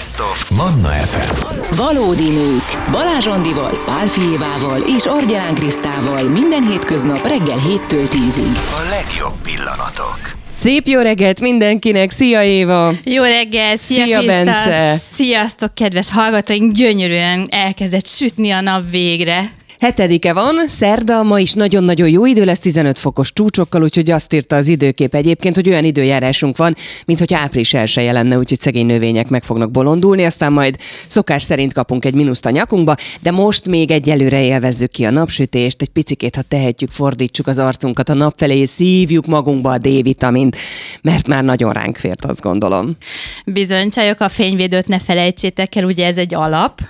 Best of Manna FM. Valódi nők. Balázs Andival, Pál Fijévával és Argyán Krisztával minden hétköznap reggel 7-től 10-ig. A legjobb pillanatok. Szép jó reggelt mindenkinek! Szia Éva! Jó reggel, szia, Szia! Bence! Sziasztok, kedves hallgatóink! Gyönyörűen elkezdett sütni a nap végre. Hetedike van, szerda, ma is nagyon-nagyon jó idő lesz, 15 fokos csúcsokkal, úgyhogy azt írta az időkép egyébként, hogy olyan időjárásunk van, mint hogy április elsője lenne, úgyhogy szegény növények meg fognak bolondulni, aztán majd szokás szerint kapunk egy mínuszt a nyakunkba, de most még egyelőre élvezzük ki a napsütést, egy picikét, ha tehetjük, fordítsuk az arcunkat a nap felé, és szívjuk magunkba a D-vitamint, mert már nagyon ránk fért, azt gondolom. Bizony, csajok, a fényvédőt ne felejtsétek el, ugye ez egy alap.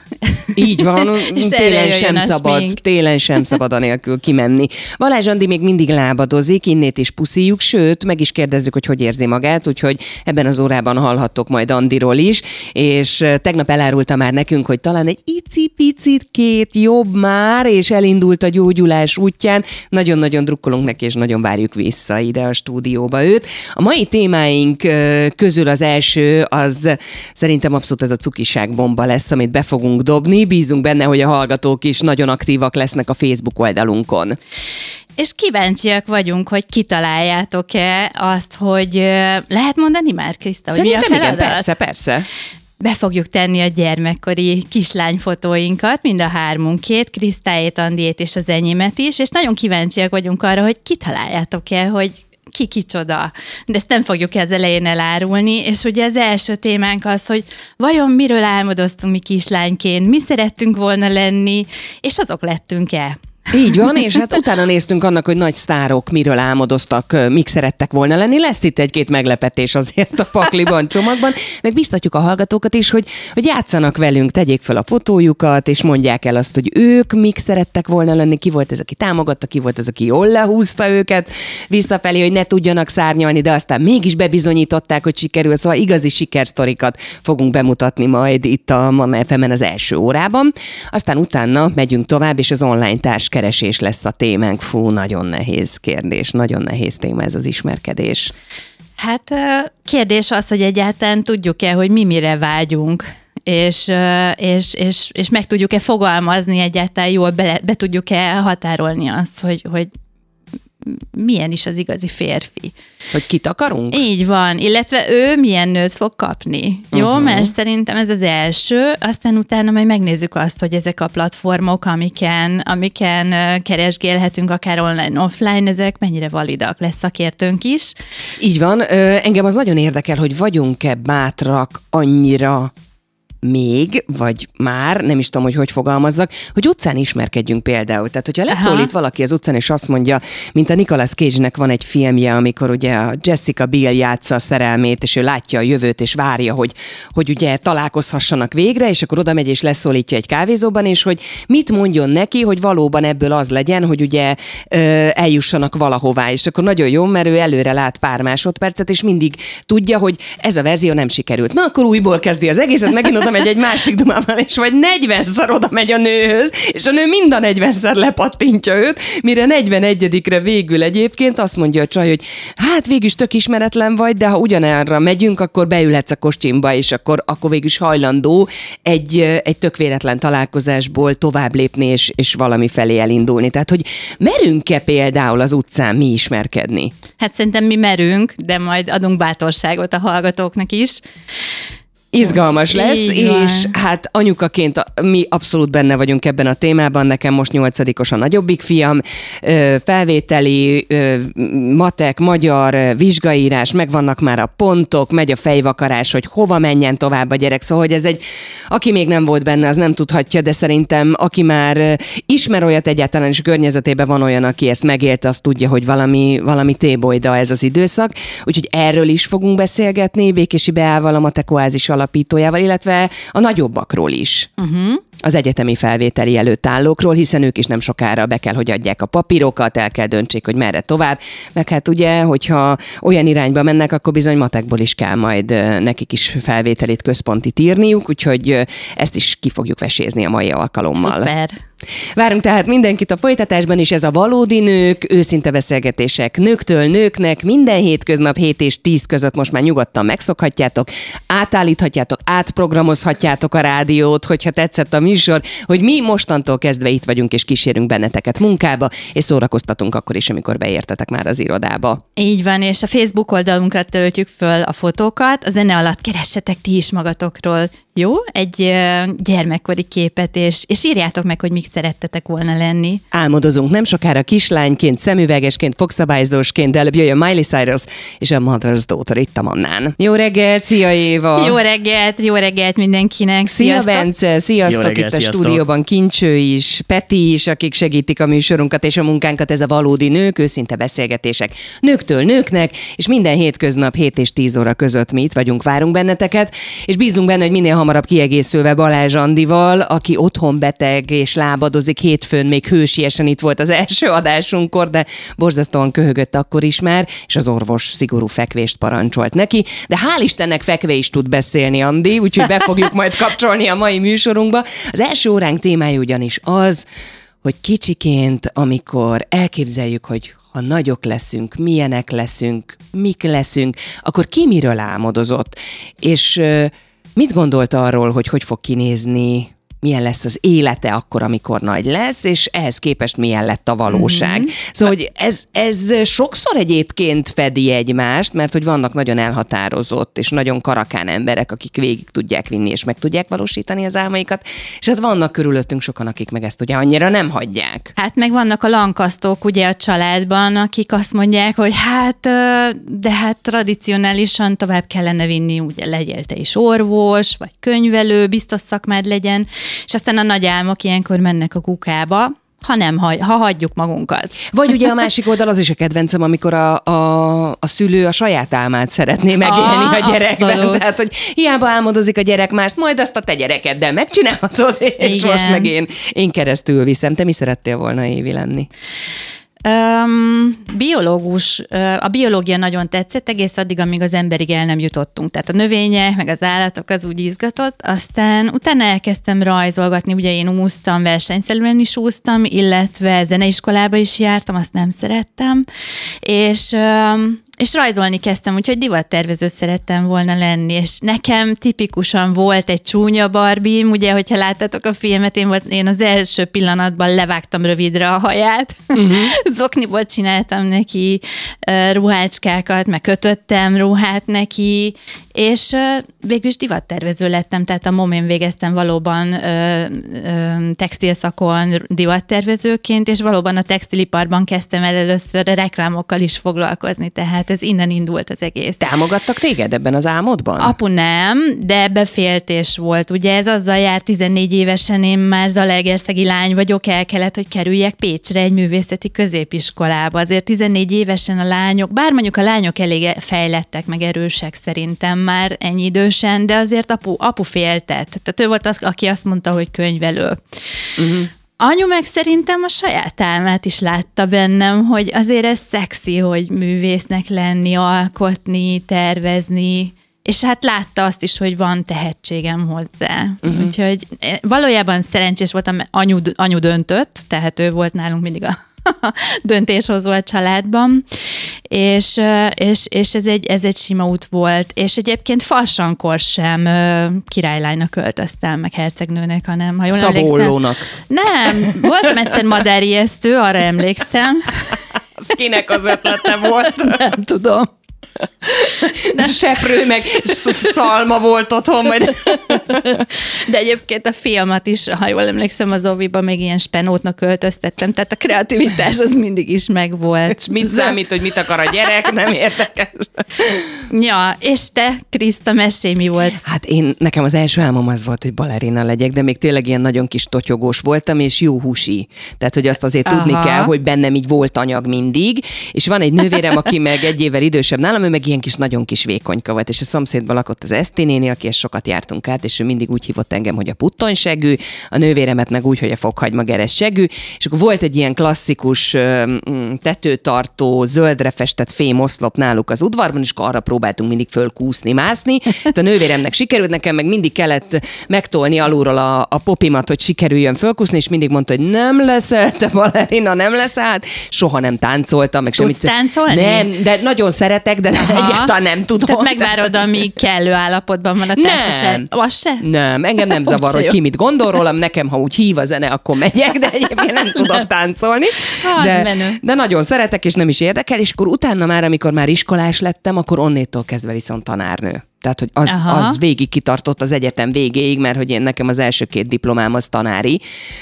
Így van, És télen sem szabad, smink. télen sem szabad anélkül kimenni. Balázs Andi még mindig lábadozik, innét is puszíjuk, sőt, meg is kérdezzük, hogy hogy érzi magát, úgyhogy ebben az órában hallhattok majd Andiról is, és tegnap elárulta már nekünk, hogy talán egy icipicit két jobb már, és elindult a gyógyulás útján. Nagyon-nagyon drukkolunk neki, és nagyon várjuk vissza ide a stúdióba őt. A mai témáink közül az első, az szerintem abszolút ez a cukiság bomba lesz, amit be fogunk dobni. Bízunk benne, hogy a hallgatók is nagyon aktívak lesznek a Facebook oldalunkon. És kíváncsiak vagyunk, hogy kitaláljátok-e azt, hogy lehet mondani már, Kriszta, hogy mi a Szerintem igen, feladat? persze, persze. Be fogjuk tenni a gyermekkori kislányfotóinkat, mind a hármunkét, Krisztáét, Andiét és az enyémet is, és nagyon kíváncsiak vagyunk arra, hogy kitaláljátok-e, hogy ki kicsoda. De ezt nem fogjuk az elején elárulni, és ugye az első témánk az, hogy vajon miről álmodoztunk mi kislányként, mi szerettünk volna lenni, és azok lettünk-e. Így van, és hát utána néztünk annak, hogy nagy sztárok miről álmodoztak, mik szerettek volna lenni. Lesz itt egy-két meglepetés azért a pakliban, csomagban. Meg biztatjuk a hallgatókat is, hogy, hogy játszanak velünk, tegyék fel a fotójukat, és mondják el azt, hogy ők mik szerettek volna lenni, ki volt ez, aki támogatta, ki volt ez, aki jól lehúzta őket visszafelé, hogy ne tudjanak szárnyalni, de aztán mégis bebizonyították, hogy sikerül. Szóval igazi sikersztorikat fogunk bemutatni majd itt a Manna fm az első órában. Aztán utána megyünk tovább, és az online társkeresés lesz a témánk. Fú, nagyon nehéz kérdés, nagyon nehéz téma ez az ismerkedés. Hát kérdés az, hogy egyáltalán tudjuk-e, hogy mi mire vágyunk, és, és, és, és meg tudjuk-e fogalmazni egyáltalán jól, be, be tudjuk-e határolni azt, hogy, hogy milyen is az igazi férfi. Hogy kit akarunk? Így van, illetve ő milyen nőt fog kapni. Jó, uh-huh. mert szerintem ez az első, aztán utána majd megnézzük azt, hogy ezek a platformok, amiken, amiken keresgélhetünk, akár online, offline, ezek mennyire validak, lesz szakértőnk is. Így van. Engem az nagyon érdekel, hogy vagyunk-e bátrak annyira még, vagy már, nem is tudom, hogy hogy fogalmazzak, hogy utcán ismerkedjünk például. Tehát, hogyha leszólít valaki az utcán, és azt mondja, mint a Nicolas Cage-nek van egy filmje, amikor ugye a Jessica Biel játsza a szerelmét, és ő látja a jövőt, és várja, hogy, hogy ugye találkozhassanak végre, és akkor oda megy, és leszólítja egy kávézóban, és hogy mit mondjon neki, hogy valóban ebből az legyen, hogy ugye ö, eljussanak valahová, és akkor nagyon jó, mert ő előre lát pár másodpercet, és mindig tudja, hogy ez a verzió nem sikerült. Na, akkor újból kezdi az egészet, megint oda megy egy másik dumával, és vagy 40-szer oda megy a nőhöz, és a nő mind a 40-szer lepattintja őt, mire 41-re végül egyébként azt mondja a csaj, hogy hát végül is tök ismeretlen vagy, de ha ugyanerre megyünk, akkor beülhetsz a kocsimba, és akkor, akkor végül is hajlandó egy, egy tök véletlen találkozásból tovább lépni, és, és valami felé elindulni. Tehát, hogy merünk-e például az utcán mi ismerkedni? Hát szerintem mi merünk, de majd adunk bátorságot a hallgatóknak is. Izgalmas lesz, Így van. és hát anyukaként mi abszolút benne vagyunk ebben a témában. Nekem most nyolcadikos a nagyobbik fiam, felvételi, matek, magyar, vizsgaírás, megvannak már a pontok, megy a fejvakarás, hogy hova menjen tovább a gyerek. Szóval, hogy ez egy, aki még nem volt benne, az nem tudhatja, de szerintem aki már ismer olyat egyáltalán, és környezetében van olyan, aki ezt megélte, az tudja, hogy valami, valami tébolyda ez az időszak. Úgyhogy erről is fogunk beszélgetni, Békési Beával, a Matek Oázis alapítójával, illetve a nagyobbakról is. Uh-huh. Az egyetemi felvételi előtt állókról, hiszen ők is nem sokára be kell, hogy adják a papírokat, el kell döntsék, hogy merre tovább. Meg hát ugye, hogyha olyan irányba mennek, akkor bizony matekból is kell majd nekik is felvételit központit írniuk, úgyhogy ezt is ki fogjuk vesézni a mai alkalommal. Szuper. Várunk tehát mindenkit a folytatásban is, ez a valódi nők, őszinte beszélgetések nőktől nőknek, minden hétköznap 7 és 10 között most már nyugodtan megszokhatjátok, átállíthatjátok, átprogramozhatjátok a rádiót, hogyha tetszett a műsor, hogy mi mostantól kezdve itt vagyunk és kísérünk benneteket munkába, és szórakoztatunk akkor is, amikor beértetek már az irodába. Így van, és a Facebook oldalunkra töltjük föl a fotókat, a zene alatt keressetek ti is magatokról, jó? Egy gyermekkori képet, és, és írjátok meg, hogy mik szerettetek volna lenni. Álmodozunk nem sokára kislányként, szemüvegesként, fogszabályzósként, de előbb jöjjön Miley Cyrus és a Mother's Daughter itt a Mannán. Jó reggelt, szia Éva! Jó reggelt, jó reggelt mindenkinek. Szia Sziasztok. Bence, sziasztok Jó reggelt, itt a sziasztok. stúdióban Kincső is, Peti is, akik segítik a műsorunkat és a munkánkat, ez a valódi nők, őszinte beszélgetések nőktől nőknek, és minden hétköznap 7 és 10 óra között mi itt vagyunk, várunk benneteket, és bízunk benne, hogy minél hamarabb kiegészülve Balázs Andival, aki otthon beteg és lábadozik, hétfőn még hősiesen itt volt az első adásunkkor, de borzasztóan köhögött akkor is már, és az orvos szigorú fekvést parancsolt neki, de hál' Istennek fekve is tud beszélni, Andi, úgyhogy be fogjuk majd kapcsolni a mai műsorunkba. Az első óránk témája ugyanis az, hogy kicsiként, amikor elképzeljük, hogy ha nagyok leszünk, milyenek leszünk, mik leszünk, akkor ki miről álmodozott? És mit gondolt arról, hogy hogy fog kinézni milyen lesz az élete akkor, amikor nagy lesz, és ehhez képest milyen lett a valóság. Mm-hmm. Szóval, hogy ez, ez sokszor egyébként fedi egymást, mert hogy vannak nagyon elhatározott és nagyon karakán emberek, akik végig tudják vinni és meg tudják valósítani az álmaikat, és hát vannak körülöttünk sokan, akik meg ezt ugye annyira nem hagyják. Hát meg vannak a lankasztók ugye a családban, akik azt mondják, hogy hát, de hát tradicionálisan tovább kellene vinni, ugye legyél te is orvos, vagy könyvelő, biztos szakmád legyen, és aztán a nagy álmok ilyenkor mennek a kukába, ha nem, hagy, ha hagyjuk magunkat. Vagy ugye a másik oldal az is a kedvencem, amikor a, a, a szülő a saját álmát szeretné megélni Ah, a gyerekben. abszolút. Tehát, hogy hiába álmodozik a gyerek mást, majd azt a te gyerekeddel megcsinálhatod, és Igen. most meg én, én keresztül viszem. Te mi szerettél volna Évi lenni? Um, biológus, a biológia nagyon tetszett, egész addig, amíg az emberig el nem jutottunk. Tehát a növények, meg az állatok az úgy izgatott. Aztán utána elkezdtem rajzolgatni, ugye én úsztam, versenyszerűen is úsztam, illetve zeneiskolába is jártam, azt nem szerettem. És um, és rajzolni kezdtem, úgyhogy divattervezőt szerettem volna lenni, és nekem tipikusan volt egy csúnya barbim, ugye, hogyha láttátok a filmet, én, volt, én az első pillanatban levágtam rövidre a haját, uh-huh. zokniból csináltam neki uh, ruhácskákat, meg kötöttem ruhát neki, és végül is divattervező lettem, tehát a momén végeztem valóban uh, textilszakon divattervezőként, és valóban a textiliparban kezdtem el először reklámokkal is foglalkozni, tehát ez innen indult az egész. Támogattak téged ebben az álmodban? Apu nem, de ebbe féltés volt. Ugye ez azzal jár 14 évesen, én már zalaegerszegi lány vagyok, el kellett, hogy kerüljek Pécsre egy művészeti középiskolába. Azért 14 évesen a lányok, bár mondjuk a lányok elég fejlettek, meg erősek szerintem már ennyi idősen, de azért apu, apu féltett. Tehát ő volt az, aki azt mondta, hogy könyvelő. Uh-huh. Anyu meg szerintem a saját álmát is látta bennem, hogy azért ez szexi, hogy művésznek lenni, alkotni, tervezni, és hát látta azt is, hogy van tehetségem hozzá. Uh-huh. Úgyhogy eh, valójában szerencsés voltam, mert anyu, anyu döntött, tehát ő volt nálunk mindig a döntéshozó a családban, és, és, és ez, egy, ez egy sima út volt, és egyébként farsankor sem királylánynak költöztem, meg hercegnőnek, hanem ha jól emlékszem. Szabóllónak. Nem, voltam egyszer madárijesztő, arra emlékszem. Az kinek az ötlete volt? Nem tudom. De seprő meg sz- szalma volt otthon, majd De egyébként a filmat is, ha jól emlékszem, az Oviba még ilyen spenótnak költöztettem, tehát a kreativitás az mindig is megvolt. mit számít, hogy mit akar a gyerek, nem érdekes. Ja, és te, Kriszta, mesélj, mi volt? Hát én, nekem az első álmom az volt, hogy balerina legyek, de még tényleg ilyen nagyon kis totyogós voltam, és jó húsi. Tehát, hogy azt azért Aha. tudni kell, hogy bennem így volt anyag mindig, és van egy nővérem, aki meg egy évvel idősebb nálam, ő meg ilyen kis, nagyon kis vékonyka volt, és a szomszédban lakott az Eszti néni, aki sokat jártunk át, és ő mindig úgy hívott engem, hogy a puttonsegű, a nővéremet meg úgy, hogy a fokhagyma geres segű, és akkor volt egy ilyen klasszikus tetőtartó, zöldre festett fém oszlop náluk az udvarban, és akkor arra próbáltunk mindig fölkúszni, mászni. Tehát a nővéremnek sikerült, nekem meg mindig kellett megtolni alulról a, a popimat, hogy sikerüljön fölkúszni, és mindig mondta, hogy nem leszel te balerina, nem leszel, hát soha nem táncoltam, meg Tudsz semmit. táncolni? Nem, de nagyon szeretek, de. Egyáltalán nem tudom. Tehát megvárod, amíg kellő állapotban van a társaság. Az se? Nem, engem nem zavar, se hogy jó. ki mit gondol rólam, nekem, ha úgy hív a zene, akkor megyek, de egyébként nem tudok táncolni. Az De, menő. de nagyon szeretek, és nem is érdekel, és akkor utána már, amikor már iskolás lettem, akkor onnétól kezdve viszont tanárnő. Tehát, hogy az, Aha. az végig kitartott az egyetem végéig, mert hogy én nekem az első két diplomám az tanári,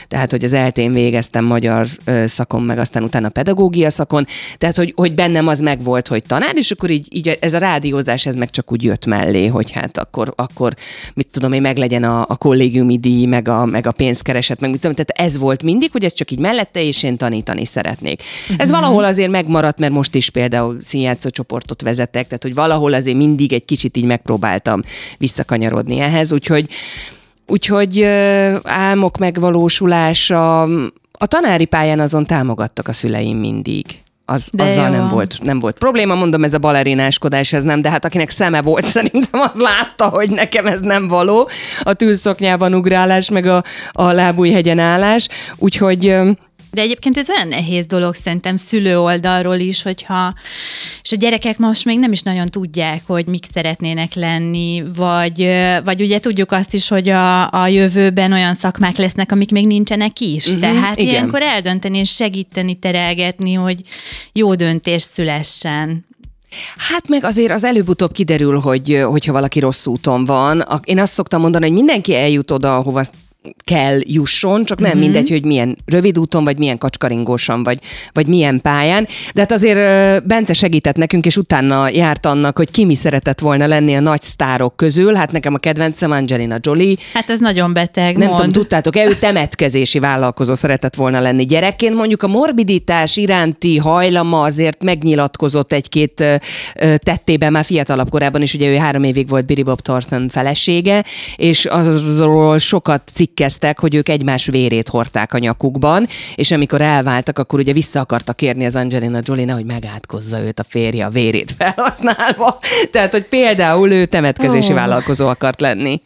tehát, hogy az eltén végeztem magyar szakon, meg aztán utána pedagógia szakon, tehát, hogy, hogy bennem az megvolt, hogy tanár, és akkor így, így ez a rádiózás, ez meg csak úgy jött mellé, hogy hát akkor, akkor mit tudom én, meglegyen a, a kollégiumi díj, meg a, meg a pénzkereset, meg mit tudom, tehát ez volt mindig, hogy ez csak így mellette, és én tanítani szeretnék. Ez valahol azért megmaradt, mert most is például színjátszó csoportot vezetek, tehát hogy valahol azért mindig egy kicsit így megpróbáltam visszakanyarodni ehhez, úgyhogy Úgyhogy álmok megvalósulása, a tanári pályán azon támogattak a szüleim mindig. Az, De azzal jó. nem volt, nem volt probléma, mondom, ez a balerináskodás, ez nem, de hát akinek szeme volt, szerintem az látta, hogy nekem ez nem való, a tűzszoknyában ugrálás, meg a, a lábújhegyen állás, úgyhogy De egyébként ez olyan nehéz dolog szerintem szülő oldalról is, hogyha, és a gyerekek most még nem is nagyon tudják, hogy mik szeretnének lenni, vagy, vagy ugye tudjuk azt is, hogy a, a jövőben olyan szakmák lesznek, amik még nincsenek is. Uh-huh, Tehát igen. ilyenkor eldönteni és segíteni, terelgetni, hogy jó döntés szülessen. Hát meg azért az előbb-utóbb kiderül, hogy hogyha valaki rossz úton van. Én azt szoktam mondani, hogy mindenki eljut oda, ahova kell jusson, csak nem mindegy, hogy milyen rövid úton, vagy milyen kacskaringósan, vagy, vagy milyen pályán. De hát azért Bence segített nekünk, és utána járt annak, hogy ki mi szeretett volna lenni a nagy sztárok közül. Hát nekem a kedvencem Angelina Jolie, Hát ez nagyon beteg, nem mond. tudom, tudtátok-e, ő temetkezési vállalkozó szeretett volna lenni gyerekként. Mondjuk a morbiditás iránti hajlama azért megnyilatkozott egy-két tettében már fiatalabb korában is, ugye ő három évig volt Billy Bob Thornton felesége, és azról sokat cikkeztek, hogy ők egymás vérét hordták a nyakukban, és amikor elváltak, akkor ugye vissza akarta kérni az Angelina Jolie, hogy megátkozza őt a férje a vérét felhasználva. Tehát, hogy például ő temetkezési Ó. vállalkozó akart lenni.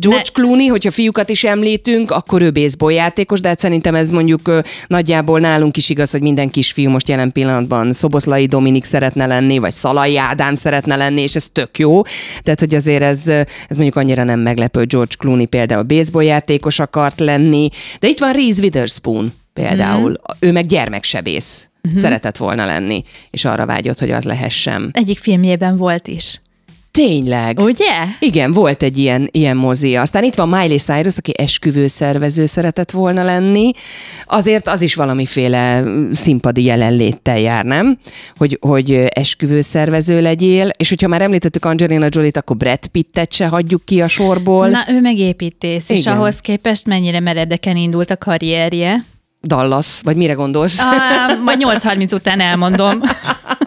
George ne. Clooney, hogyha fiúkat is említünk, akkor ő baseball játékos, de hát szerintem ez mondjuk nagyjából nálunk is igaz, hogy minden kisfiú most jelen pillanatban Szoboszlai Dominik szeretne lenni, vagy Szalai Ádám szeretne lenni, és ez tök jó. Tehát, hogy azért ez, ez mondjuk annyira nem meglepő, George Clooney például baseball játékos akart lenni, de itt van Reese Witherspoon például, mm. ő meg gyermeksebész. Mm-hmm. Szeretett volna lenni, és arra vágyott, hogy az lehessen. Egyik filmjében volt is. Tényleg. Ugye? Igen, volt egy ilyen, ilyen mozia. Aztán itt van Miley Cyrus, aki esküvőszervező szeretett volna lenni. Azért az is valamiféle mm, színpadi jelenléttel jár, nem? Hogy, hogy esküvőszervező legyél, és hogyha már említettük Angelina Jolie-t, akkor Brad Pittet se hagyjuk ki a sorból. Na, ő megépítész, és Igen. ahhoz képest mennyire meredeken indult a karrierje. Dallas, vagy mire gondolsz? Ah, majd 8.30 után elmondom.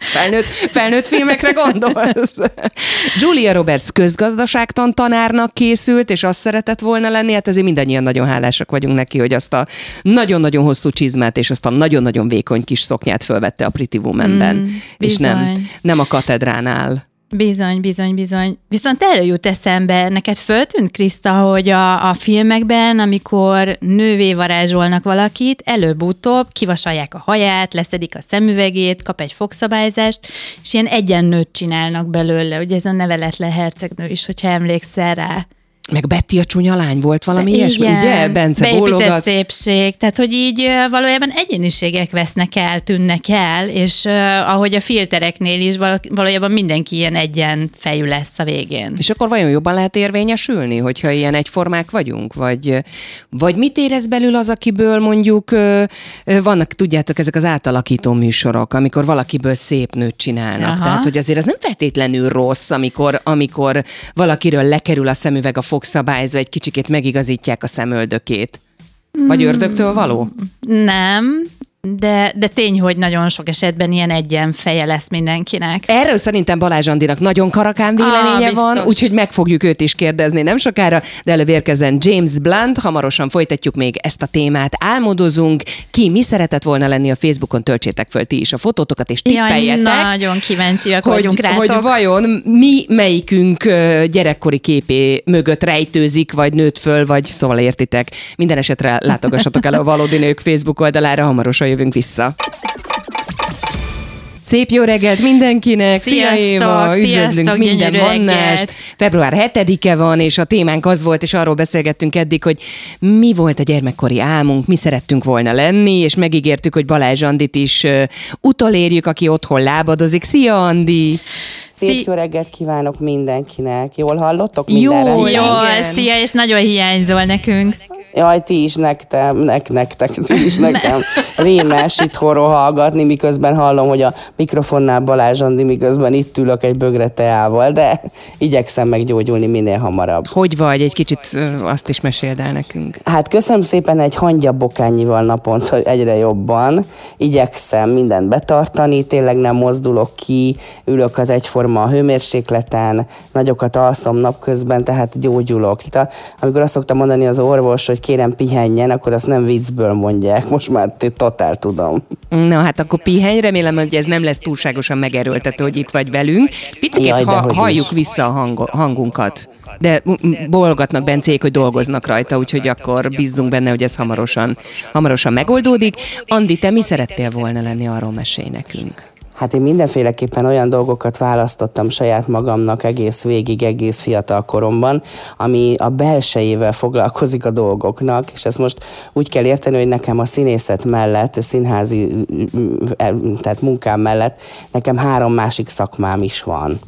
Felnőtt, felnőtt filmekre gondolsz? Julia Roberts közgazdaságtan tanárnak készült, és azt szeretett volna lenni, hát ezért mindannyian nagyon hálásak vagyunk neki, hogy azt a nagyon-nagyon hosszú csizmát és azt a nagyon-nagyon vékony kis szoknyát fölvette a Pretty Woman-ben, Mm, és nem, nem a katedránál. Bizony, bizony, bizony. Viszont erről jut eszembe, neked föltűnt, Kriszta, hogy a, a filmekben, amikor nővé varázsolnak valakit, előbb-utóbb kivasalják a haját, leszedik a szemüvegét, kap egy fogszabályzást, és ilyen egyennőt csinálnak belőle. Ugye ez a neveletlen hercegnő is, hogyha emlékszel rá. Meg Betty a csúnya lány volt valami ilyesmi, Igen, ugye? Bence bólogat. szépség, tehát hogy így valójában egyéniségek vesznek el, tűnnek el, és uh, ahogy a filtereknél is val- valójában mindenki ilyen egyen fejű lesz a végén. És akkor vajon jobban lehet érvényesülni, hogyha ilyen egyformák vagyunk? Vagy, vagy mit érez belül az, akiből mondjuk vannak, tudjátok, ezek az átalakító műsorok, amikor valakiből szép nőt csinálnak. Aha. Tehát, hogy azért az nem feltétlenül rossz, amikor, amikor valakiről lekerül a szemüveg a fogszabályzó, egy kicsikét megigazítják a szemöldökét. Vagy ördögtől való? Nem, De, de tény, hogy nagyon sok esetben ilyen egyen feje lesz mindenkinek. Erről szerintem Balázs Andinak nagyon karakán véleménye Ah, van, úgyhogy meg fogjuk őt is kérdezni nem sokára, de előbb érkezzen James Blunt, hamarosan folytatjuk még ezt a témát, álmodozunk, ki mi szeretett volna lenni a Facebookon, töltsétek föl ti is a fotótokat, és Jaj, tippeljetek. nagyon kíváncsiak vagyunk hogy, rátok. hogy vajon mi melyikünk gyerekkori képé mögött rejtőzik, vagy nőtt föl, vagy szóval értitek. Minden esetre látogassatok el a Valódi Nők Facebook oldalára, hamarosan jövünk vissza. Szép jó reggelt mindenkinek! Szia Sziasztok, Éva! Üdvözlünk minden vannást! Február 7-e van, és a témánk az volt, és arról beszélgettünk eddig, hogy mi volt a gyermekkori álmunk, mi szerettünk volna lenni, és megígértük, hogy Balázs Andit is uh, utolérjük, aki otthon lábadozik. Szia, Andi! Szép jó reggelt kívánok mindenkinek. Jól hallottok? Jó, Minden rendben? jó. Jól, Igen. szia, és nagyon hiányzol nekünk. Jaj, ti is nektem, nek, nektek, ti is nekem. Rémes itthonról hallgatni, miközben hallom, hogy a mikrofonnál Balázs Andi, miközben itt ülök egy bögre teával, de igyekszem meggyógyulni minél hamarabb. Hogy vagy? Egy kicsit azt is meséld el nekünk. Hát köszönöm szépen egy hangya bokányival naponta, egyre jobban. Igyekszem mindent betartani, tényleg nem mozdulok ki, ülök az egyforma hőmérsékleten, nagyokat alszom napközben, tehát gyógyulok. Tehát a- amikor azt szoktam mondani az orvos, hogy kérem pihenjen, akkor azt nem viccből mondják, most már totál tudom. Na hát akkor pihenj, remélem, hogy ez nem lesz túlságosan megerőltető, hogy itt vagy velünk. Picit ha, halljuk is. vissza a hango, hangunkat. De bolgatnak Bencék, hogy dolgoznak rajta, úgyhogy akkor bízzunk benne, hogy ez hamarosan, hamarosan megoldódik. Andi, te mi szerettél volna lenni, arról mesélj nekünk. Hát én mindenféleképpen olyan dolgokat választottam saját magamnak egész végig, egész fiatal koromban, ami a belsejével foglalkozik a dolgoknak, és ezt most úgy kell érteni, hogy nekem a színészet mellett, a színházi eh, tehát munkám mellett nekem három másik szakmám is van.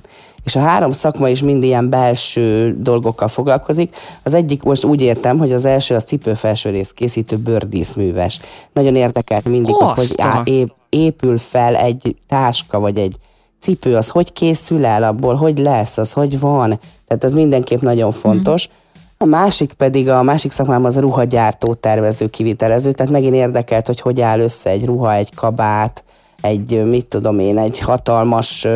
És a három szakma is mind ilyen belső dolgokkal foglalkozik. Az egyik most úgy értem, hogy az első az cipőfelső rész készítő bőrdíszműves. Nagyon érdekelt mindig, hogy hogy á- ép, épül fel egy táska, vagy egy cipő, az hogy készül el abból, hogy lesz, az hogy van. Tehát ez mindenképp nagyon fontos. A másik pedig, a másik szakmám az a ruhagyártó, tervező, kivitelező, tehát megint érdekelt, hogy hogy áll össze egy ruha, egy kabát, egy, mit tudom én, egy hatalmas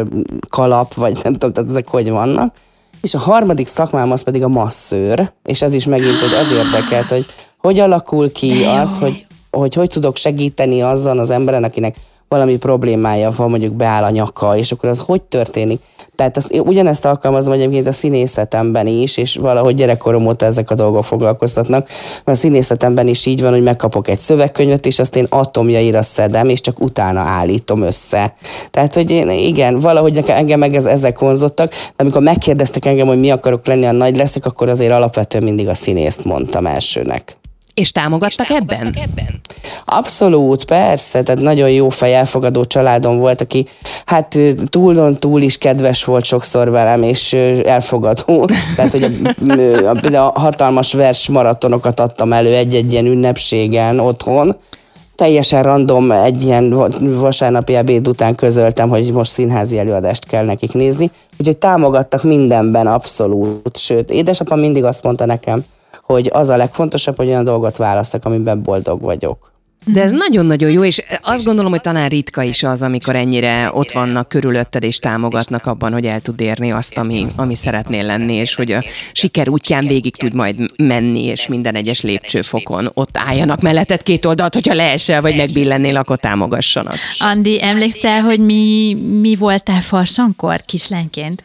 kalap, vagy nem tudom, tehát ezek hogy vannak. És a harmadik szakmám az pedig a masszőr, és ez is megint, hogy az érdekelt, hogy hogy alakul ki az, hogy, hogy hogy tudok segíteni azzal az emberen, akinek valami problémája van, mondjuk beáll a nyaka, és akkor az hogy történik? Tehát azt, én ugyanezt alkalmazom egyébként a színészetemben is, és valahogy gyerekkorom óta ezek a dolgok foglalkoztatnak, mert a színészetemben is így van, hogy megkapok egy szövegkönyvet, és azt én atomjaira szedem, és csak utána állítom össze. Tehát, hogy én, igen, valahogy nekem- engem meg ez, ezek vonzottak, de amikor megkérdeztek engem, hogy mi akarok lenni, a nagy leszek, akkor azért alapvetően mindig a színészt mondtam elsőnek. És támogattak ebben? Abszolút, persze, tehát nagyon jó fej, elfogadó családom volt, aki hát túlon túl is kedves volt sokszor velem, és elfogadó. Tehát, hogy a, a, például a hatalmas vers maratonokat adtam elő egy-egy ilyen ünnepségen otthon, teljesen random egy ilyen va- vasárnapi ebéd után közöltem, hogy most színházi előadást kell nekik nézni, úgyhogy támogattak mindenben abszolút, sőt, édesapám mindig azt mondta nekem, hogy az a legfontosabb, hogy olyan dolgot választak, amiben boldog vagyok. De ez nagyon-nagyon jó, és azt gondolom, hogy talán ritka is az, amikor ennyire ott vannak körülötted, és támogatnak abban, hogy el tud érni azt, ami, ami szeretnél lenni, és hogy a siker útján végig tud majd menni, és minden egyes lépcsőfokon ott álljanak melletted két oldalt, hogyha leesel, vagy megbillennél, akkor támogassanak. Andi, emlékszel, hogy mi, mi voltál farsankor kislányként?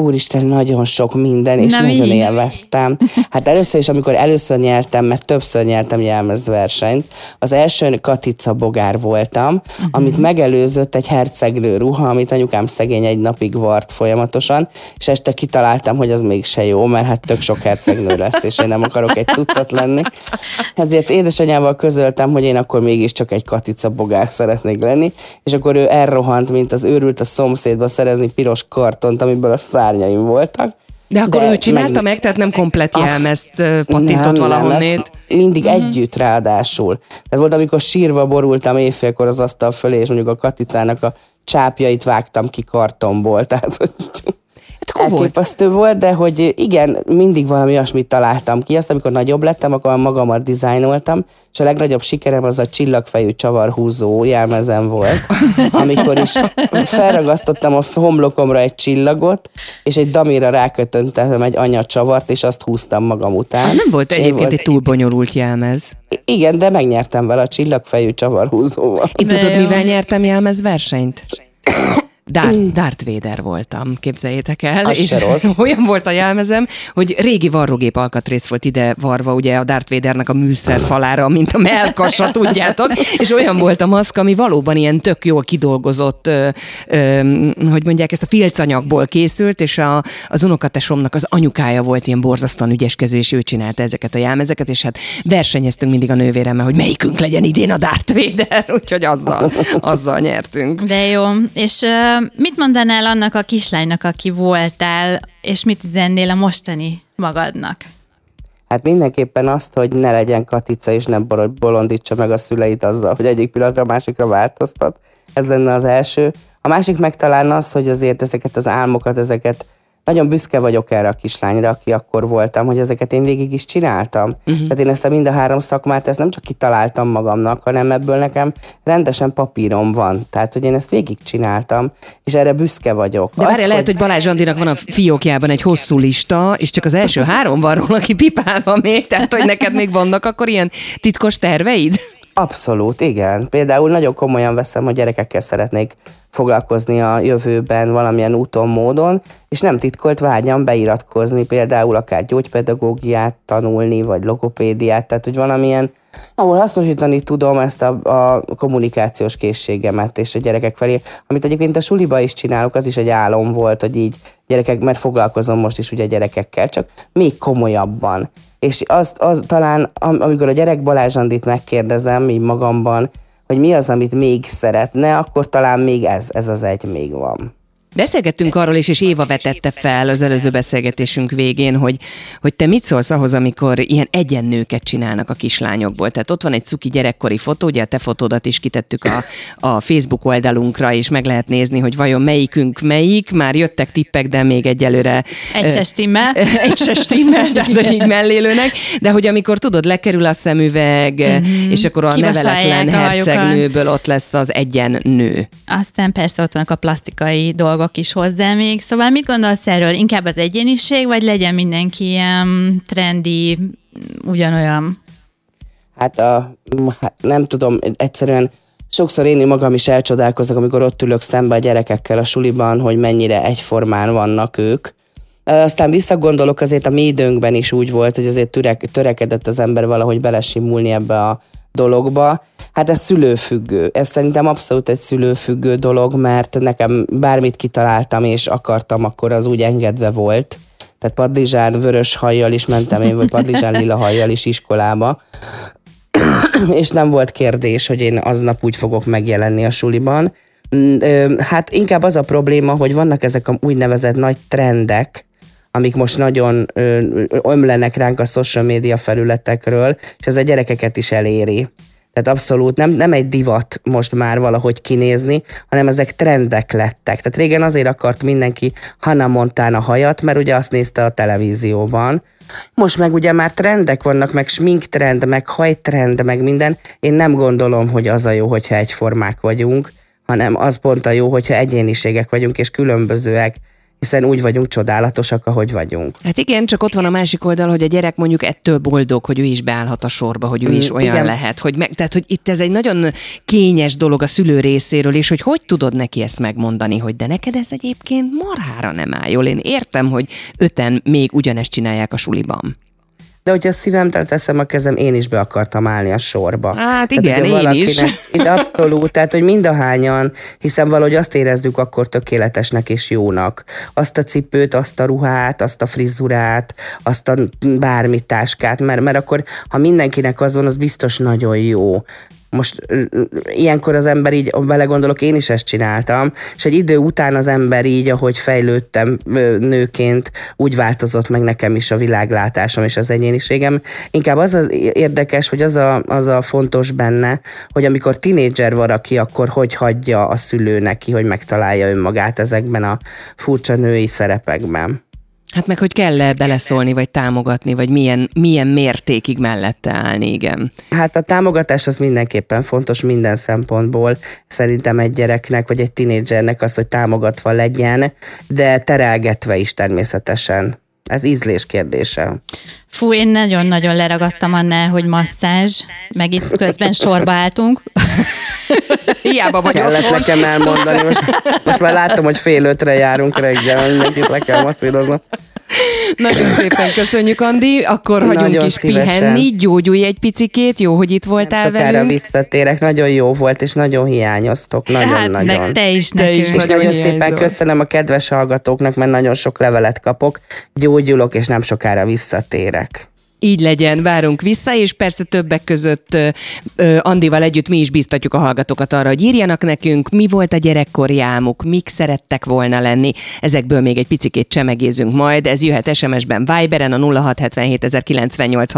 Úristen, nagyon sok minden, és Na, nagyon mi? élveztem. Hát először is, amikor először nyertem, mert többször nyertem jelmezversenyt, az első Katica bogár voltam, uh-huh. amit megelőzött egy herceglő ruha, amit anyukám szegény egy napig vart folyamatosan, és este kitaláltam, hogy az mégse jó, mert hát tök sok hercegnő lesz, és én nem akarok egy tucat lenni. Ezért édesanyával közöltem, hogy én akkor mégiscsak egy Katica bogár szeretnék lenni, és akkor ő elrohant, mint az őrült a szomszédba szerezni piros kartont, amiből a szárnyaim voltak. De akkor ő csinálta meg- meg, tehát nem komplett Absz- jelmezt patintott valahonnét? mindig együtt ráadásul. Tehát volt, amikor sírva borultam éjfélkor az asztal fölé, és mondjuk a Katicának a csápjait vágtam ki kartonból. Tehát, hogy Hát akkor volt. elképesztő volt, de hogy igen, mindig valami olyasmit találtam ki. Azt, amikor nagyobb lettem, akkor magamat dizájnoltam, és a legnagyobb sikerem az a csillagfejű csavarhúzó jelmezem volt, amikor is felragasztottam a homlokomra egy csillagot, és egy damira rákötöntem egy anyacsavart, és azt húztam magam után. Az nem volt És egyébként volt- egy túl bonyolult jelmez. Igen, de megnyertem vele a csillagfejű csavarhúzóval. Én tudod, mivel nyertem jelmez versenyt? Darth, Darth Vader voltam, képzeljétek el. Az és se rossz. olyan volt a jelmezem, hogy régi varrógép alkatrész volt ide varva, ugye a Darth Vadernek a műszer falára, mint a melkasa, tudjátok, és olyan volt a maszk, ami valóban ilyen tök jól kidolgozott, ö, ö, hogy mondják, ezt a filcanyagból készült, és a, az unokatesomnak az anyukája volt ilyen borzasztóan ügyeskező, és ő csinálta ezeket a jelmezeket, és hát versenyeztünk mindig a nővéremmel, hogy melyikünk legyen idén a Darth Vader, úgyhogy azzal, azzal nyertünk. De jó. És uh, mit mondanál annak a kislánynak, aki voltál, és mit üzennél a mostani magadnak? Hát mindenképpen azt, hogy ne legyen katica, és ne bol- bolondítsa meg a szüleit azzal, hogy egyik pillanatra a másikra változtat. Ez lenne az első. A másik meg talán az, hogy azért ezeket az álmokat, ezeket nagyon büszke vagyok erre a kislányra, aki akkor voltam, hogy ezeket én végig is csináltam. Uh-huh. Tehát én ezt a mind a három szakmát, ezt nem csak kitaláltam magamnak, hanem ebből nekem rendesen papírom van. Tehát, hogy én ezt végig csináltam, és erre büszke vagyok. De várjál, lehet, hogy Balázs Andinak van a fiókjában egy hosszú lista, és csak az első három van róla kipipálva még, tehát hogy neked még vannak akkor ilyen titkos terveid? Abszolút, igen. Például nagyon komolyan veszem, hogy gyerekekkel szeretnék foglalkozni a jövőben valamilyen úton, módon, és nem titkolt vágyam beiratkozni, például akár gyógypedagógiát tanulni, vagy logopédiát, tehát hogy valamilyen, ahol hasznosítani tudom ezt a, a kommunikációs készségemet és a gyerekek felé, amit egyébként a suliba is csinálok, az is egy álom volt, hogy így gyerekek, mert foglalkozom most is ugye gyerekekkel, csak még komolyabban. És azt, az talán, am- amikor a gyerek Balázs Andit megkérdezem így magamban, hogy mi az, amit még szeretne, akkor talán még ez, ez az egy még van. Beszélgettünk arról is, és Éva vetette fel az előző beszélgetésünk végén, hogy, hogy te mit szólsz ahhoz, amikor ilyen egyennőket csinálnak a kislányokból. Tehát ott van egy cuki gyerekkori fotó, ugye a te fotódat is kitettük a, a Facebook oldalunkra, és meg lehet nézni, hogy vajon melyikünk melyik. Már jöttek tippek, de még egyelőre... Egy se stimmel. egy se stimmel, tehát hogy így mellélőnek, de hogy amikor tudod, lekerül a szemüveg, mm-hmm. és akkor a neveletlen hercegnőből ott lesz az egyen nő. Aztán persze ott vannak a plastikai dolgok is hozzá még. Szóval mit gondolsz erről? Inkább az egyéniség, vagy legyen mindenki ilyen trendi, ugyanolyan? Hát, a, hát nem tudom, egyszerűen sokszor én magam is elcsodálkozok, amikor ott ülök szembe a gyerekekkel a suliban, hogy mennyire egyformán vannak ők. Aztán visszagondolok, azért a mi időnkben is úgy volt, hogy azért törek, törekedett az ember valahogy belesimulni ebbe a dologba. Hát ez szülőfüggő. Ez szerintem abszolút egy szülőfüggő dolog, mert nekem bármit kitaláltam és akartam, akkor az úgy engedve volt. Tehát padlizsán vörös hajjal is mentem én, vagy padlizsán lila hajjal is iskolába és nem volt kérdés, hogy én aznap úgy fogok megjelenni a suliban. Mm, Hát inkább az a probléma, hogy vannak ezek a úgynevezett nagy trendek, amik most nagyon ömlenek ránk a social média felületekről, és ez a gyerekeket is eléri. Tehát abszolút nem, nem egy divat most már valahogy kinézni, hanem ezek trendek lettek. Tehát régen azért akart mindenki Hannah Montana hajat, mert ugye azt nézte a televízióban. Most meg ugye már trendek vannak, meg sminktrend, meg hajtrend, meg minden. Én nem gondolom, hogy az a jó, hogyha egyformák vagyunk, hanem az pont a jó, hogyha egyéniségek vagyunk, és különbözőek, hiszen úgy vagyunk csodálatosak, ahogy vagyunk. Hát igen, csak ott van a másik oldal, hogy a gyerek mondjuk ettől boldog, hogy ő is beállhat a sorba, hogy ő is Mm, olyan igen. lehet. Hogy meg, tehát, hogy itt ez egy nagyon kényes dolog a szülő részéről, és hogy hogy tudod neki ezt megmondani, hogy de neked ez egyébként marhára nem áll jól. Én értem, hogy öten még ugyanezt csinálják a suliban. De hogyha szívemtől teszem a kezem, én is be akartam állni a sorba. Hát igen, hogyha én is. De abszolút, tehát hogy mind a hányan, hiszen valahogy azt érezzük akkor tökéletesnek és jónak. Azt a cipőt, azt a ruhát, azt a frizurát, azt a bármi táskát, mert, mert akkor, ha mindenkinek az van, az biztos nagyon jó. Most ilyenkor az ember így, belegondolok, én is ezt csináltam, és egy idő után az ember így, ahogy fejlődtem nőként, úgy változott meg nekem is a világlátásom és az egyéniségem. Inkább az az érdekes, hogy az a, az a fontos benne, hogy amikor tinédzser valaki, akkor hogy hagyja a szülő neki, hogy megtalálja önmagát ezekben a furcsa női szerepekben. Hát meg, hogy kell-e beleszólni, vagy támogatni, vagy milyen, milyen mértékig mellette állni, igen. Hát a támogatás az mindenképpen fontos minden szempontból. Szerintem egy gyereknek, vagy egy tinédzsernek az, hogy támogatva legyen, de terelgetve is természetesen. Ez ízlés kérdése. Fú, én nagyon-nagyon leragadtam annál, hogy masszázs, meg itt közben sorba álltunk. Hiába vagy Kellett otthon. nekem elmondani. Most, most már látom, hogy fél ötre járunk reggel, mindenkit le kell masszíroznom. Nagyon szépen köszönjük, Andi. Akkor hagyunk Nagyon is szívesen. pihenni, gyógyulj egy picikét, jó, hogy itt voltál Sokára velünk. visszatérek, nagyon jó volt, és nagyon hiányoztok, hát nagyon-nagyon. meg te is Te is És Nagyon nagyon hiányzol. szépen köszönöm a kedves hallgatóknak, mert nagyon sok levelet kapok. Gyógyulok, és nem sokára visszatérek. Így legyen, várunk vissza, és persze többek között Andival együtt mi is biztatjuk a hallgatókat arra, hogy írjanak nekünk, mi volt a gyerekkori álmuk, mik szerettek volna lenni. Ezekből még egy picikét csemegézünk majd, ez jöhet SMS-ben, Viberen a 0677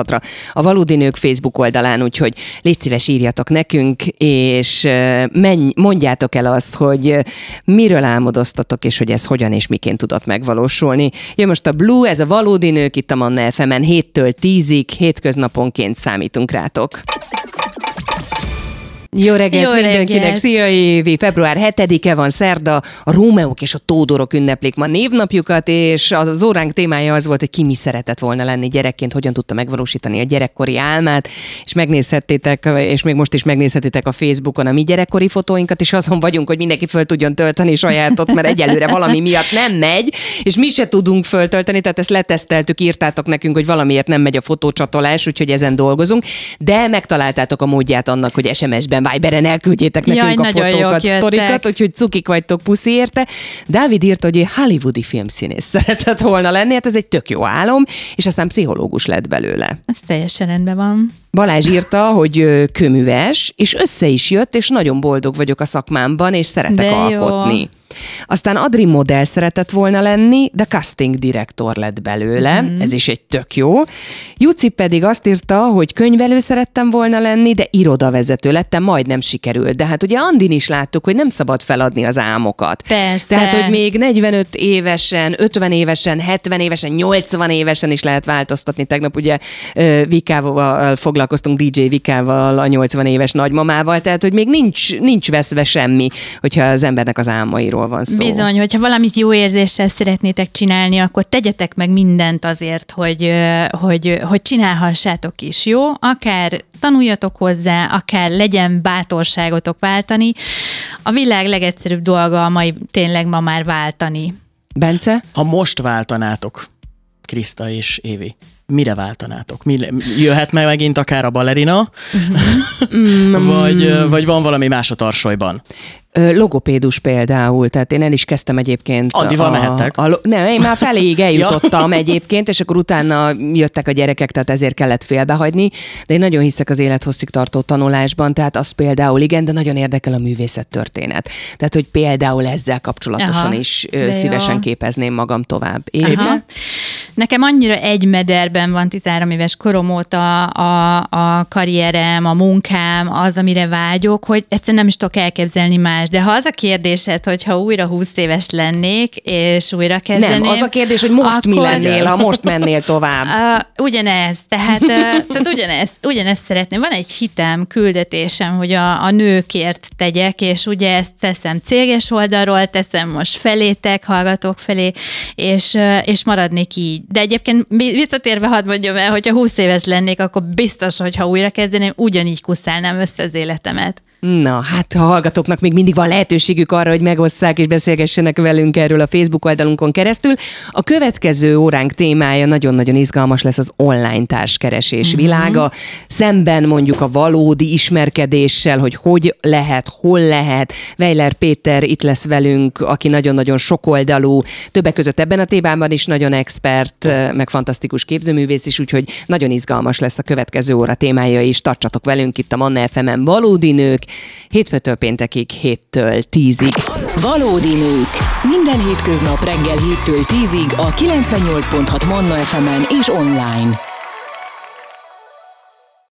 ra a Valódi Nők Facebook oldalán, úgyhogy légy szíves írjatok nekünk, és menj, mondjátok el azt, hogy miről álmodoztatok, és hogy ez hogyan és miként tudott megvalósulni. Jön most a Blue, ez a Valódi Nők itt a Manna FM-en 7-től 10-ig, hétköznaponként számítunk rátok. Jó reggelt Jó mindenkinek! reggelt. Szia Évi! Február 7-e van szerda, a Rómeók és a Tódorok ünneplik ma névnapjukat, és az óránk témája az volt, hogy ki mi szeretett volna lenni gyerekként, hogyan tudta megvalósítani a gyerekkori álmát, és megnézhettétek, és még most is megnézhetitek a Facebookon a mi gyerekkori fotóinkat, és azon vagyunk, hogy mindenki föl tudjon tölteni sajátot, mert egyelőre valami miatt nem megy, és mi se tudunk föltölteni, tehát ezt leteszteltük, írtátok nekünk, hogy valamiért nem megy a fotócsatolás, úgyhogy ezen dolgozunk, de megtaláltátok a módját annak, hogy SMS-ben, Viberen elküldjétek nekünk Jaj, a fotókat, sztorikat, úgyhogy cukik vagytok, puszi érte. Dávid írta, hogy ő hollywoodi filmszínész szeretett volna lenni, hát ez egy tök jó álom, és aztán pszichológus lett belőle. Ez teljesen rendben van. Balázs írta, hogy köműves, és össze is jött, és nagyon boldog vagyok a szakmámban, és szeretek De jó. alkotni. Aztán Adri modell szeretett volna lenni, de casting direktor lett belőle, mm-hmm. ez is egy tök jó. Juci pedig azt írta, hogy könyvelő szerettem volna lenni, de irodavezető lettem, majdnem sikerült. De hát ugye Andin is láttuk, hogy nem szabad feladni az álmokat. Persze. Tehát, hogy még 45 évesen, 50 évesen, 70 évesen, 80 évesen is lehet változtatni. Tegnap ugye ö, Vikával foglalkoztunk, DJ Vikával, a 80 éves nagymamával, tehát, hogy még nincs, nincs veszve semmi, hogyha az embernek az álmairól van szó. Bizony, hogyha valamit jó érzéssel szeretnétek csinálni, akkor tegyetek meg mindent azért, hogy, hogy, hogy csinálhassátok is, jó? Akár tanuljatok hozzá, akár legyen bátorságotok váltani. A világ legegyszerűbb dolga a mai tényleg ma már váltani. Bence? Ha most váltanátok, Kriszta és Évi, mire váltanátok? Mi, jöhet meg megint akár a balerina, vagy, ö, vagy van valami más a tarsolyban? Logopédus például, tehát én el is kezdtem egyébként. Addival a, mehettek. A, lo- nem, én már feléig eljutottam egyébként, és akkor utána jöttek a gyerekek, tehát ezért kellett félbehagyni, de én nagyon hiszek az élethosszig tartó tanulásban, tehát az például igen, de nagyon érdekel a művészettörténet. Tehát, hogy például ezzel kapcsolatosan Aha, is ö, jó. szívesen képezném magam tovább. Aha. Nekem annyira egy mederben van 13 éves korom óta a, a karrierem, a munkám, az, amire vágyok, hogy egyszerűen nem is tudok elképzelni más. De ha az a kérdésed, hogy ha újra 20 éves lennék, és újra kezdeném... Nem, az a kérdés, hogy most mi akkor- lennél, ha most mennél tovább. Uh, ugyanez, tehát, uh, tehát ugyanez, ugyanezt szeretném. Van egy hitem, küldetésem, hogy a, a nőkért tegyek, és ugye ezt teszem céges oldalról, teszem most felétek, hallgatók felé, és, és maradnék így. De egyébként vi- visszatérve hadd mondjam el, hogyha 20 éves lennék, akkor biztos, hogy ha újra kezdeném, ugyanígy kuszálnám össze az életemet. Na, hát a hallgatóknak még mindig van lehetőségük arra, hogy megosszák és beszélgessenek velünk erről a Facebook oldalunkon keresztül. A következő óránk témája nagyon-nagyon izgalmas lesz az online társkeresés uh-huh. világa, szemben mondjuk a valódi ismerkedéssel, hogy hogy lehet, hol lehet. Weiler Péter itt lesz velünk, aki nagyon-nagyon sokoldalú, többek között ebben a témában is nagyon expert, meg fantasztikus képzőművész is, úgyhogy nagyon izgalmas lesz a következő óra témája is. Tartsatok velünk itt a Manna FM-en Valódi Nők, hétfőtől péntekig, héttől tízig. Valódi nők. Minden hétköznap reggel 7-től 10-ig a 98.6 Manna FM-en és online.